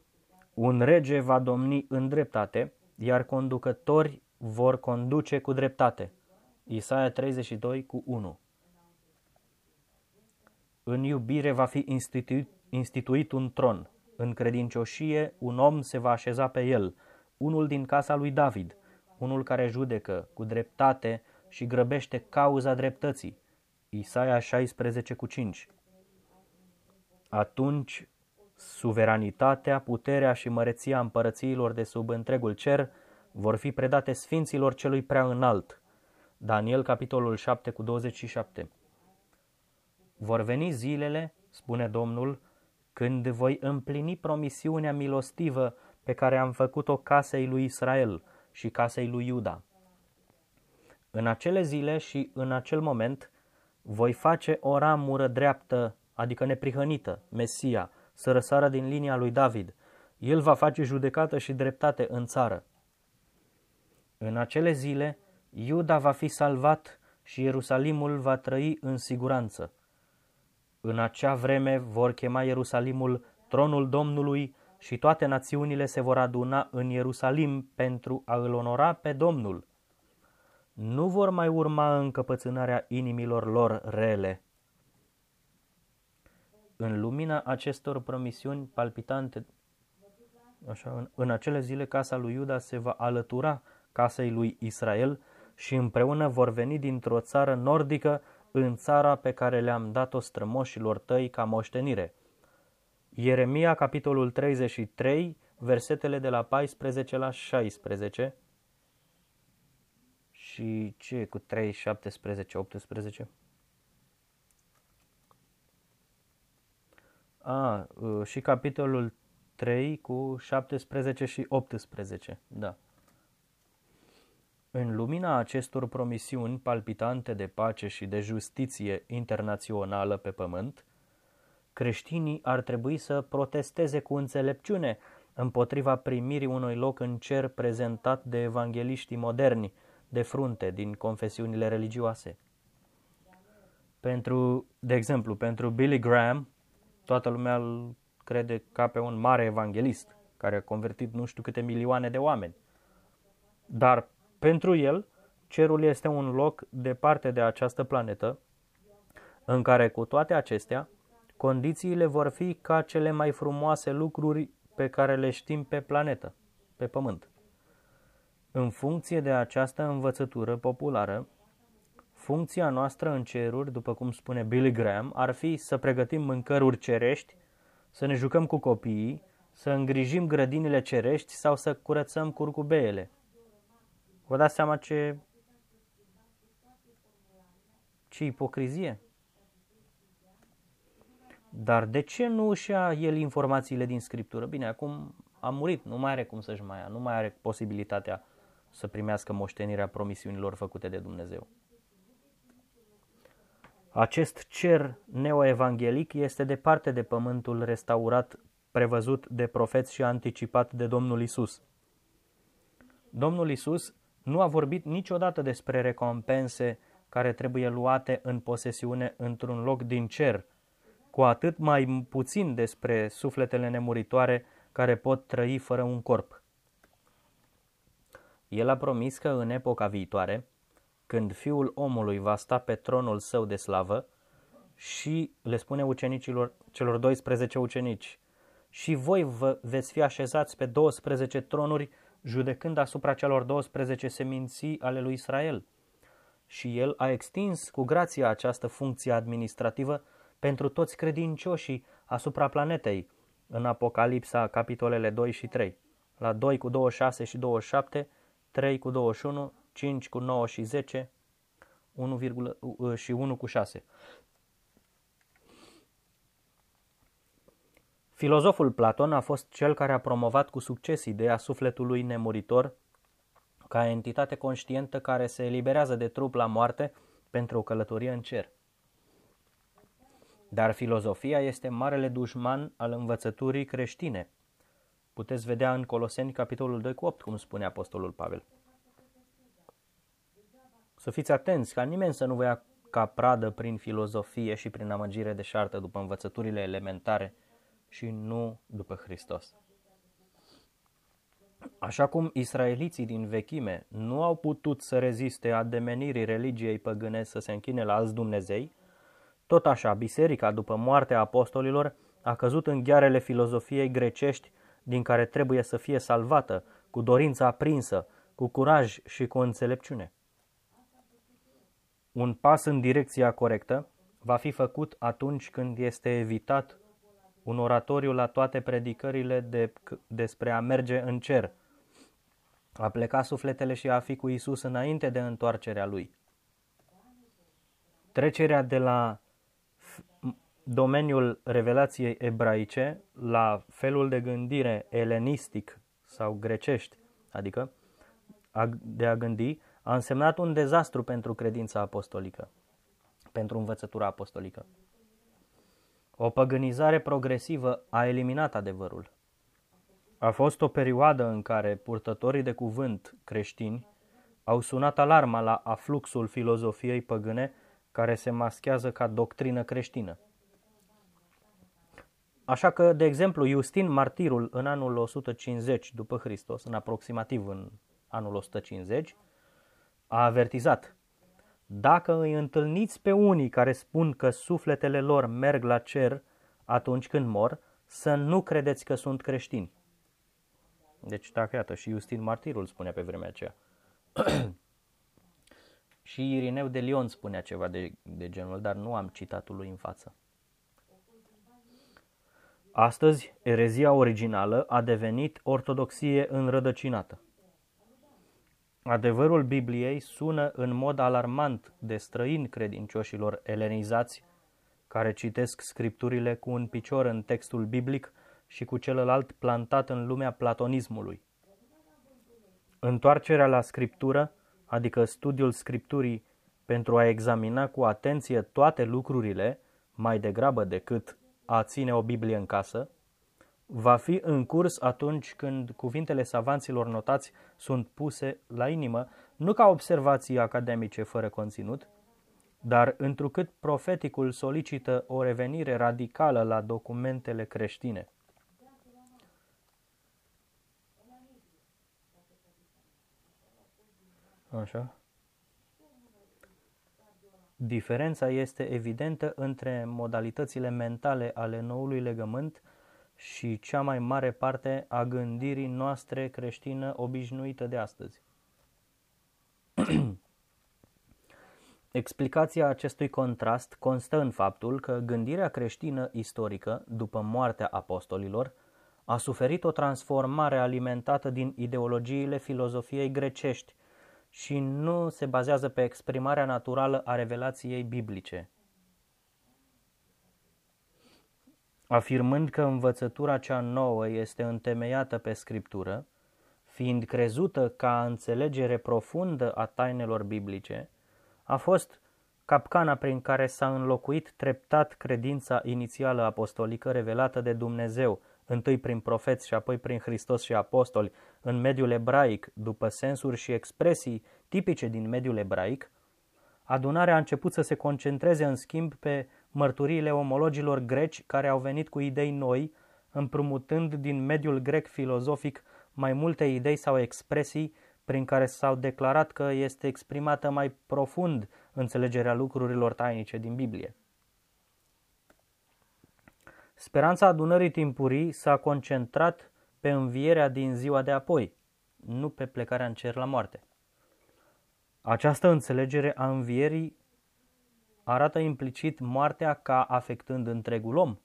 Un rege va domni în dreptate, iar conducători vor conduce cu dreptate. Isaia 32 cu 1. În iubire va fi instituit, instituit un tron. În credincioșie un om se va așeza pe el, unul din casa lui David, unul care judecă cu dreptate și grăbește cauza dreptății. Isaia 16 cu 5. Atunci Suveranitatea, puterea și măreția împărățiilor de sub întregul cer vor fi predate sfinților celui prea înalt. Daniel, capitolul 7 cu 27 Vor veni zilele, spune Domnul, când voi împlini promisiunea milostivă pe care am făcut-o casei lui Israel și casei lui Iuda. În acele zile și în acel moment voi face o ramură dreaptă, adică neprihănită, Mesia, să răsară din linia lui David. El va face judecată și dreptate în țară. În acele zile, Iuda va fi salvat și Ierusalimul va trăi în siguranță. În acea vreme vor chema Ierusalimul tronul Domnului și toate națiunile se vor aduna în Ierusalim pentru a îl onora pe Domnul. Nu vor mai urma încăpățânarea inimilor lor rele. În lumina acestor promisiuni palpitante, așa, în, în acele zile casa lui Iuda se va alătura casei lui Israel și împreună vor veni dintr-o țară nordică în țara pe care le-am dat-o strămoșilor tăi ca moștenire. Ieremia, capitolul 33, versetele de la 14 la 16 și ce cu 3, 17, 18? A, uh, și capitolul 3 cu 17 și 18, da. În lumina acestor promisiuni palpitante de pace și de justiție internațională pe pământ, creștinii ar trebui să protesteze cu înțelepciune împotriva primirii unui loc în cer prezentat de evangeliștii moderni de frunte din confesiunile religioase. Pentru, de exemplu, pentru Billy Graham, toată lumea îl crede ca pe un mare evanghelist care a convertit nu știu câte milioane de oameni. Dar pentru el, cerul este un loc departe de această planetă, în care cu toate acestea, condițiile vor fi ca cele mai frumoase lucruri pe care le știm pe planetă, pe pământ. În funcție de această învățătură populară, funcția noastră în ceruri, după cum spune Billy Graham, ar fi să pregătim mâncăruri cerești, să ne jucăm cu copiii, să îngrijim grădinile cerești sau să curățăm curcubeele. Vă dați seama ce, ce ipocrizie? Dar de ce nu își ia el informațiile din Scriptură? Bine, acum a murit, nu mai are cum să-și mai ia, nu mai are posibilitatea să primească moștenirea promisiunilor făcute de Dumnezeu. Acest cer neoevanghelic este departe de pământul restaurat, prevăzut de profeți și anticipat de Domnul Isus. Domnul Isus nu a vorbit niciodată despre recompense care trebuie luate în posesiune într-un loc din cer, cu atât mai puțin despre sufletele nemuritoare care pot trăi fără un corp. El a promis că în epoca viitoare, când fiul omului va sta pe tronul său de slavă, și le spune ucenicilor, celor 12 ucenici, și voi vă veți fi așezați pe 12 tronuri, judecând asupra celor 12 seminții ale lui Israel. Și el a extins cu grația această funcție administrativă pentru toți credincioșii asupra planetei, în Apocalipsa, capitolele 2 și 3, la 2 cu 26 și 27, 3 cu 21, 5 cu 9 și 10 1, și 1 cu 6. Filozoful Platon a fost cel care a promovat cu succes ideea sufletului nemuritor ca entitate conștientă care se eliberează de trup la moarte pentru o călătorie în cer. Dar filozofia este marele dușman al învățăturii creștine. Puteți vedea în Coloseni capitolul 2 cu 8, cum spune Apostolul Pavel. Să fiți atenți ca nimeni să nu vă ia ca pradă prin filozofie și prin amăgire de șartă după învățăturile elementare și nu după Hristos. Așa cum israeliții din vechime nu au putut să reziste ademenirii religiei păgâne să se închine la alți Dumnezei, tot așa, biserica, după moartea apostolilor, a căzut în ghearele filozofiei grecești din care trebuie să fie salvată, cu dorința aprinsă, cu curaj și cu înțelepciune. Un pas în direcția corectă va fi făcut atunci când este evitat un oratoriu la toate predicările de, despre a merge în cer, a pleca sufletele și a fi cu Isus înainte de întoarcerea lui. Trecerea de la domeniul revelației ebraice la felul de gândire elenistic sau grecești, adică de a gândi, a însemnat un dezastru pentru credința apostolică, pentru învățătura apostolică. O păgânizare progresivă a eliminat adevărul. A fost o perioadă în care purtătorii de cuvânt creștini au sunat alarma la afluxul filozofiei păgâne care se maschează ca doctrină creștină. Așa că, de exemplu, Iustin Martirul în anul 150 după Hristos, în aproximativ în anul 150, a avertizat Dacă îi întâlniți pe unii care spun că sufletele lor merg la cer atunci când mor, să nu credeți că sunt creștini. Deci, dacă iată, și Iustin Martirul spunea pe vremea aceea. și Irineu de Lion spunea ceva de, de genul, dar nu am citatul lui în față. Astăzi, erezia originală a devenit ortodoxie înrădăcinată. Adevărul Bibliei sună în mod alarmant de străini credincioșilor elenizați, care citesc scripturile cu un picior în textul biblic și cu celălalt plantat în lumea platonismului. Întoarcerea la scriptură, adică studiul scripturii pentru a examina cu atenție toate lucrurile, mai degrabă decât a ține o Biblie în casă, va fi în curs atunci când cuvintele savanților notați sunt puse la inimă, nu ca observații academice fără conținut, dar întrucât profeticul solicită o revenire radicală la documentele creștine. Așa. Diferența este evidentă între modalitățile mentale ale noului legământ și cea mai mare parte a gândirii noastre creștină obișnuită de astăzi. Explicația acestui contrast constă în faptul că gândirea creștină istorică, după moartea apostolilor, a suferit o transformare alimentată din ideologiile filozofiei grecești și nu se bazează pe exprimarea naturală a revelației biblice. Afirmând că învățătura cea nouă este întemeiată pe scriptură, fiind crezută ca înțelegere profundă a tainelor biblice, a fost capcana prin care s-a înlocuit treptat credința inițială apostolică revelată de Dumnezeu, întâi prin profeți și apoi prin Hristos și apostoli, în mediul ebraic, după sensuri și expresii tipice din mediul ebraic, adunarea a început să se concentreze în schimb pe mărturiile omologilor greci care au venit cu idei noi, împrumutând din mediul grec filozofic mai multe idei sau expresii prin care s-au declarat că este exprimată mai profund înțelegerea lucrurilor tainice din Biblie. Speranța adunării timpurii s-a concentrat pe învierea din ziua de apoi, nu pe plecarea în cer la moarte. Această înțelegere a învierii arată implicit moartea ca afectând întregul om.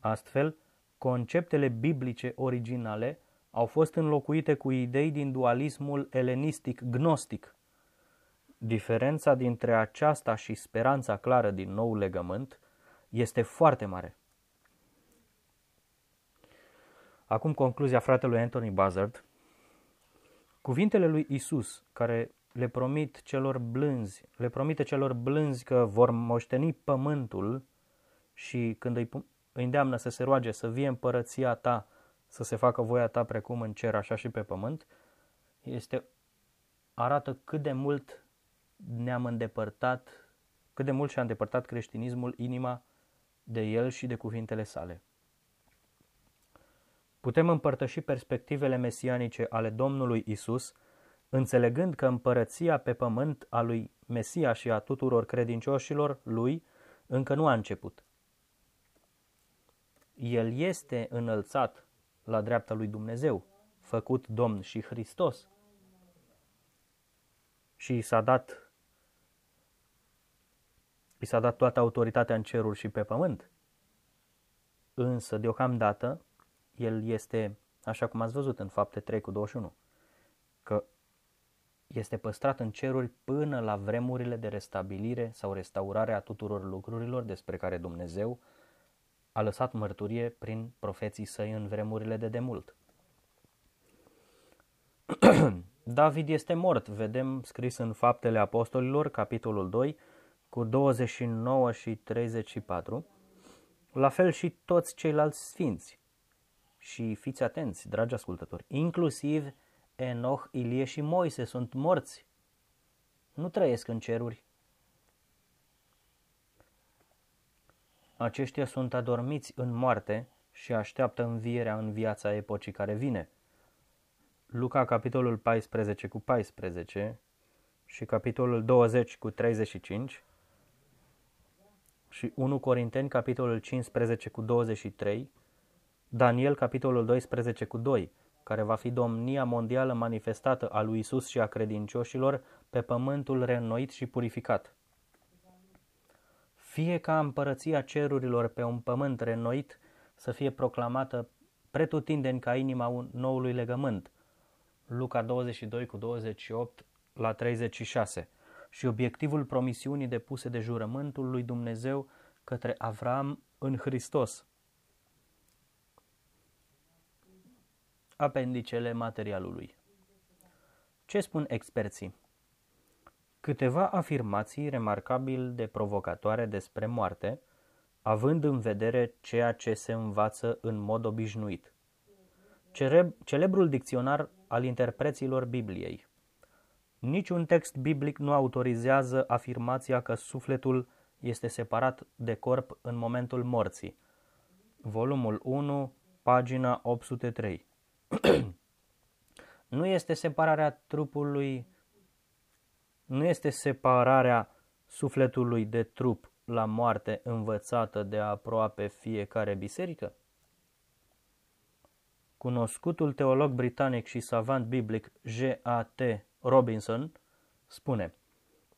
Astfel, conceptele biblice originale au fost înlocuite cu idei din dualismul elenistic gnostic. Diferența dintre aceasta și speranța clară din nou legământ este foarte mare. Acum concluzia fratelui Anthony Buzzard. Cuvintele lui Isus, care le promit celor blânzi, le promite celor blânzi că vor moșteni pământul și când îi, îi îndeamnă să se roage să vie împărăția ta, să se facă voia ta precum în cer, așa și pe pământ, este, arată cât de mult ne-am îndepărtat, cât de mult și-a îndepărtat creștinismul inima de el și de cuvintele sale. Putem împărtăși perspectivele mesianice ale Domnului Isus, înțelegând că împărăția pe pământ a lui Mesia și a tuturor credincioșilor lui încă nu a început. El este înălțat la dreapta lui Dumnezeu, făcut Domn și Hristos. Și i s-a dat i s-a dat toată autoritatea în ceruri și pe pământ. Însă, deocamdată, el este, așa cum ați văzut în fapte 3 cu 21, că este păstrat în ceruri până la vremurile de restabilire sau restaurare a tuturor lucrurilor despre care Dumnezeu a lăsat mărturie prin profeții săi în vremurile de demult. David este mort, vedem scris în Faptele Apostolilor, capitolul 2, cu 29 și 34, la fel și toți ceilalți sfinți. Și fiți atenți, dragi ascultători, inclusiv Enoch, Ilie și Moise sunt morți. Nu trăiesc în ceruri. Aceștia sunt adormiți în moarte și așteaptă învierea în viața epocii care vine. Luca, capitolul 14 cu 14 și capitolul 20 cu 35 și 1 Corinteni, capitolul 15 cu 23, Daniel, capitolul 12 cu 2, care va fi domnia mondială manifestată a lui Isus și a credincioșilor pe pământul reînnoit și purificat. Fie ca împărăția cerurilor pe un pământ reînnoit să fie proclamată pretutindeni ca inima noului legământ. Luca 22 cu 28 la 36 și obiectivul promisiunii depuse de jurământul lui Dumnezeu către Avram în Hristos. Apendicele materialului. Ce spun experții? Câteva afirmații remarcabil de provocatoare despre moarte, având în vedere ceea ce se învață în mod obișnuit. Celebrul dicționar al interpreților Bibliei. Niciun text biblic nu autorizează afirmația că sufletul este separat de corp în momentul morții. Volumul 1, pagina 803. nu este separarea trupului nu este separarea sufletului de trup la moarte învățată de aproape fiecare biserică? Cunoscutul teolog britanic și savant biblic J.A.T. Robinson spune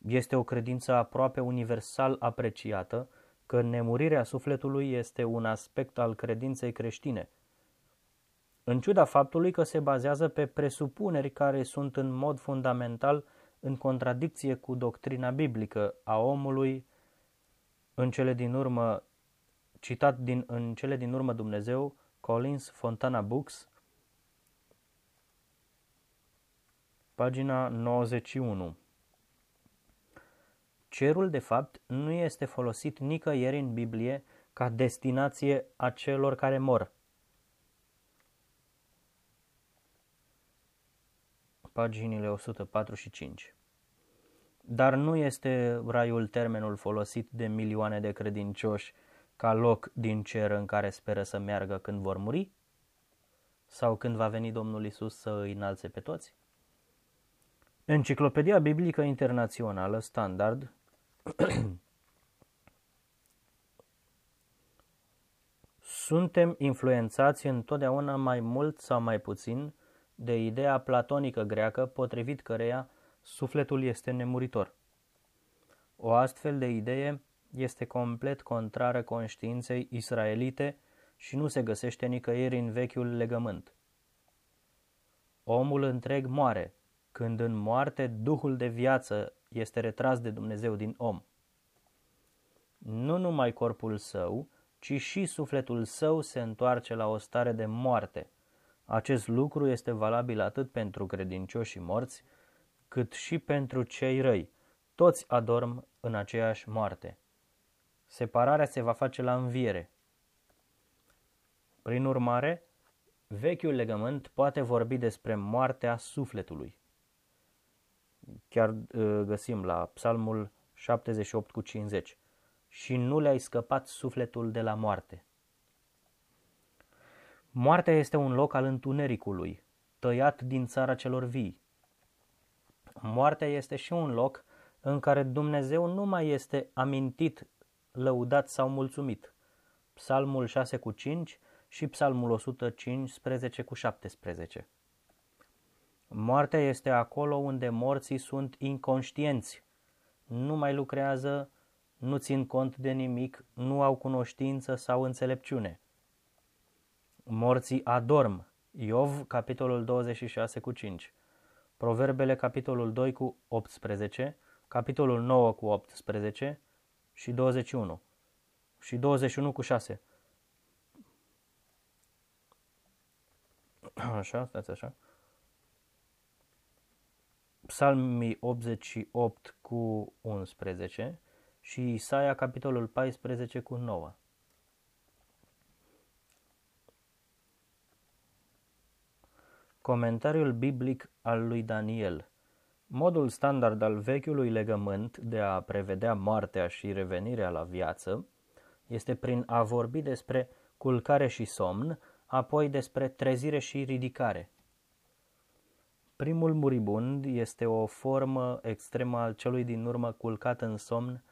Este o credință aproape universal apreciată că nemurirea sufletului este un aspect al credinței creștine, în ciuda faptului că se bazează pe presupuneri care sunt în mod fundamental în contradicție cu doctrina biblică a omului, în cele din urmă, citat din, în cele din urmă Dumnezeu, Collins, Fontana Books, pagina 91. Cerul, de fapt, nu este folosit nicăieri în Biblie ca destinație a celor care mor. Paginile 145 Dar nu este raiul termenul folosit de milioane de credincioși ca loc din cer în care speră să meargă când vor muri? Sau când va veni Domnul Isus să îi înalțe pe toți? Enciclopedia Biblică Internațională Standard Suntem influențați întotdeauna mai mult sau mai puțin de ideea platonică greacă potrivit căreia sufletul este nemuritor. O astfel de idee este complet contrară conștiinței israelite și nu se găsește nicăieri în vechiul legământ. Omul întreg moare, când în moarte Duhul de viață este retras de Dumnezeu din om. Nu numai corpul său, ci și sufletul său se întoarce la o stare de moarte. Acest lucru este valabil atât pentru credincioșii morți, cât și pentru cei răi. Toți adorm în aceeași moarte. Separarea se va face la înviere. Prin urmare, vechiul legământ poate vorbi despre moartea sufletului. Chiar uh, găsim la Psalmul 78 cu 50. Și nu le-ai scăpat sufletul de la moarte. Moartea este un loc al întunericului, tăiat din țara celor vii. Moartea este și un loc în care Dumnezeu nu mai este amintit, lăudat sau mulțumit. Psalmul 6 cu 5 și Psalmul 115 cu 17. Moartea este acolo unde morții sunt inconștienți, nu mai lucrează, nu țin cont de nimic, nu au cunoștință sau înțelepciune. Morții adorm. Iov, capitolul 26 cu 5. Proverbele, capitolul 2 cu 18, capitolul 9 cu 18 și 21 și 21 cu 6. Așa, stați așa. Psalmii 88 cu 11 și Isaia capitolul 14 cu 9. Comentariul biblic al lui Daniel Modul standard al vechiului legământ de a prevedea moartea și revenirea la viață este prin a vorbi despre culcare și somn, apoi despre trezire și ridicare. Primul muribund este o formă extremă al celui din urmă culcat în somn,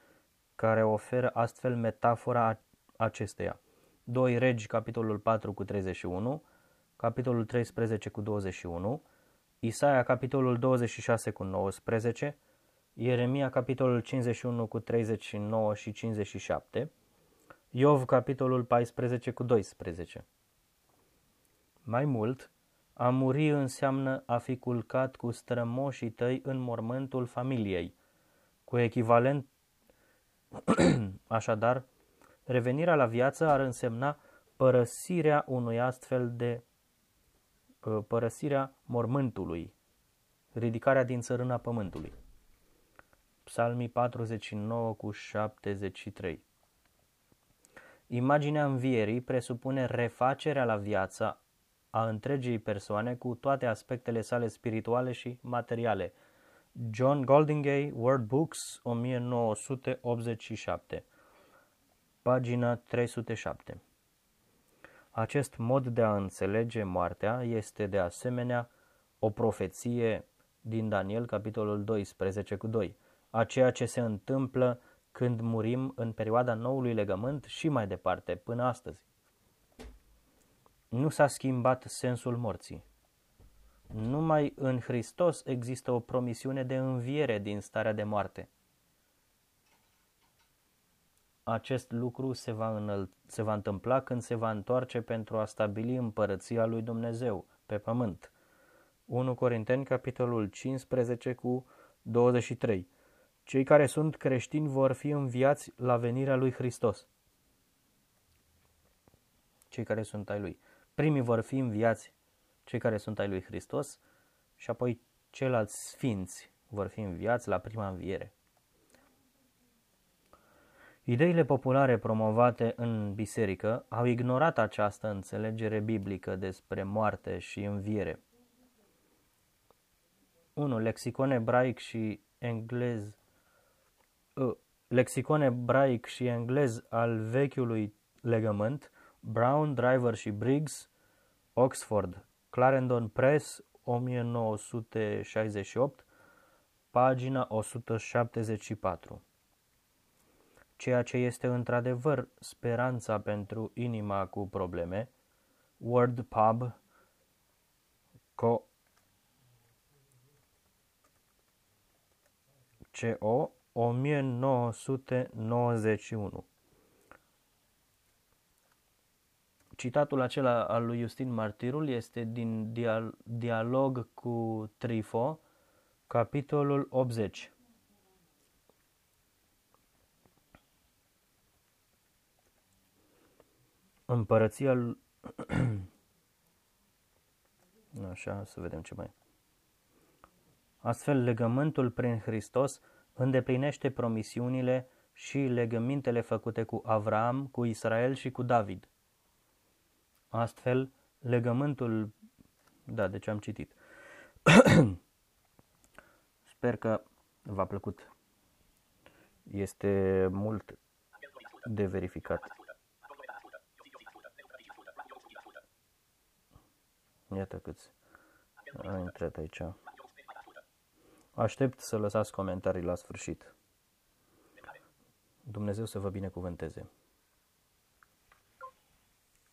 care oferă astfel metafora acesteia. 2 Regi, capitolul 4 cu 31, capitolul 13 cu 21, Isaia, capitolul 26 cu 19, Ieremia, capitolul 51 cu 39 și 57, Iov, capitolul 14 cu 12. Mai mult, a muri înseamnă a fi culcat cu strămoșii tăi în mormântul familiei, cu echivalent Așadar, revenirea la viață ar însemna părăsirea unui astfel de uh, părăsirea mormântului, ridicarea din țărâna pământului. Psalmii 49 cu 73 Imaginea învierii presupune refacerea la viață a întregii persoane cu toate aspectele sale spirituale și materiale. John Goldingay, Word Books, 1987, pagina 307. Acest mod de a înțelege moartea este de asemenea o profeție din Daniel, capitolul 12 cu 2, a ceea ce se întâmplă când murim în perioada noului legământ și mai departe, până astăzi. Nu s-a schimbat sensul morții. Numai în Hristos există o promisiune de înviere din starea de moarte. Acest lucru se va, înăl- se va întâmpla când se va întoarce pentru a stabili împărăția lui Dumnezeu pe pământ. 1 Corinteni, capitolul 15 cu 23. Cei care sunt creștini vor fi înviați la venirea lui Hristos. Cei care sunt ai lui. Primii vor fi înviați, cei care sunt ai lui Hristos, și apoi ceilalți sfinți vor fi înviați la prima înviere. Ideile populare promovate în biserică au ignorat această înțelegere biblică despre moarte și înviere. 1. Lexicon ebraic și englez uh, Lexicon ebraic și englez al vechiului legământ Brown, Driver și Briggs, Oxford, Clarendon Press, 1968, pagina 174 ceea ce este într-adevăr speranța pentru inima cu probleme, Word Pub, Co, CO 1991. Citatul acela al lui Justin Martirul este din dialog cu Trifo, capitolul 80. Împărăția Așa, să vedem ce mai Astfel, legământul prin Hristos îndeplinește promisiunile și legămintele făcute cu Avram, cu Israel și cu David. Astfel, legământul... Da, deci am citit. Sper că v-a plăcut. Este mult de verificat. Iată câți au intrat aici. Aștept să lăsați comentarii la sfârșit. Dumnezeu să vă binecuvânteze.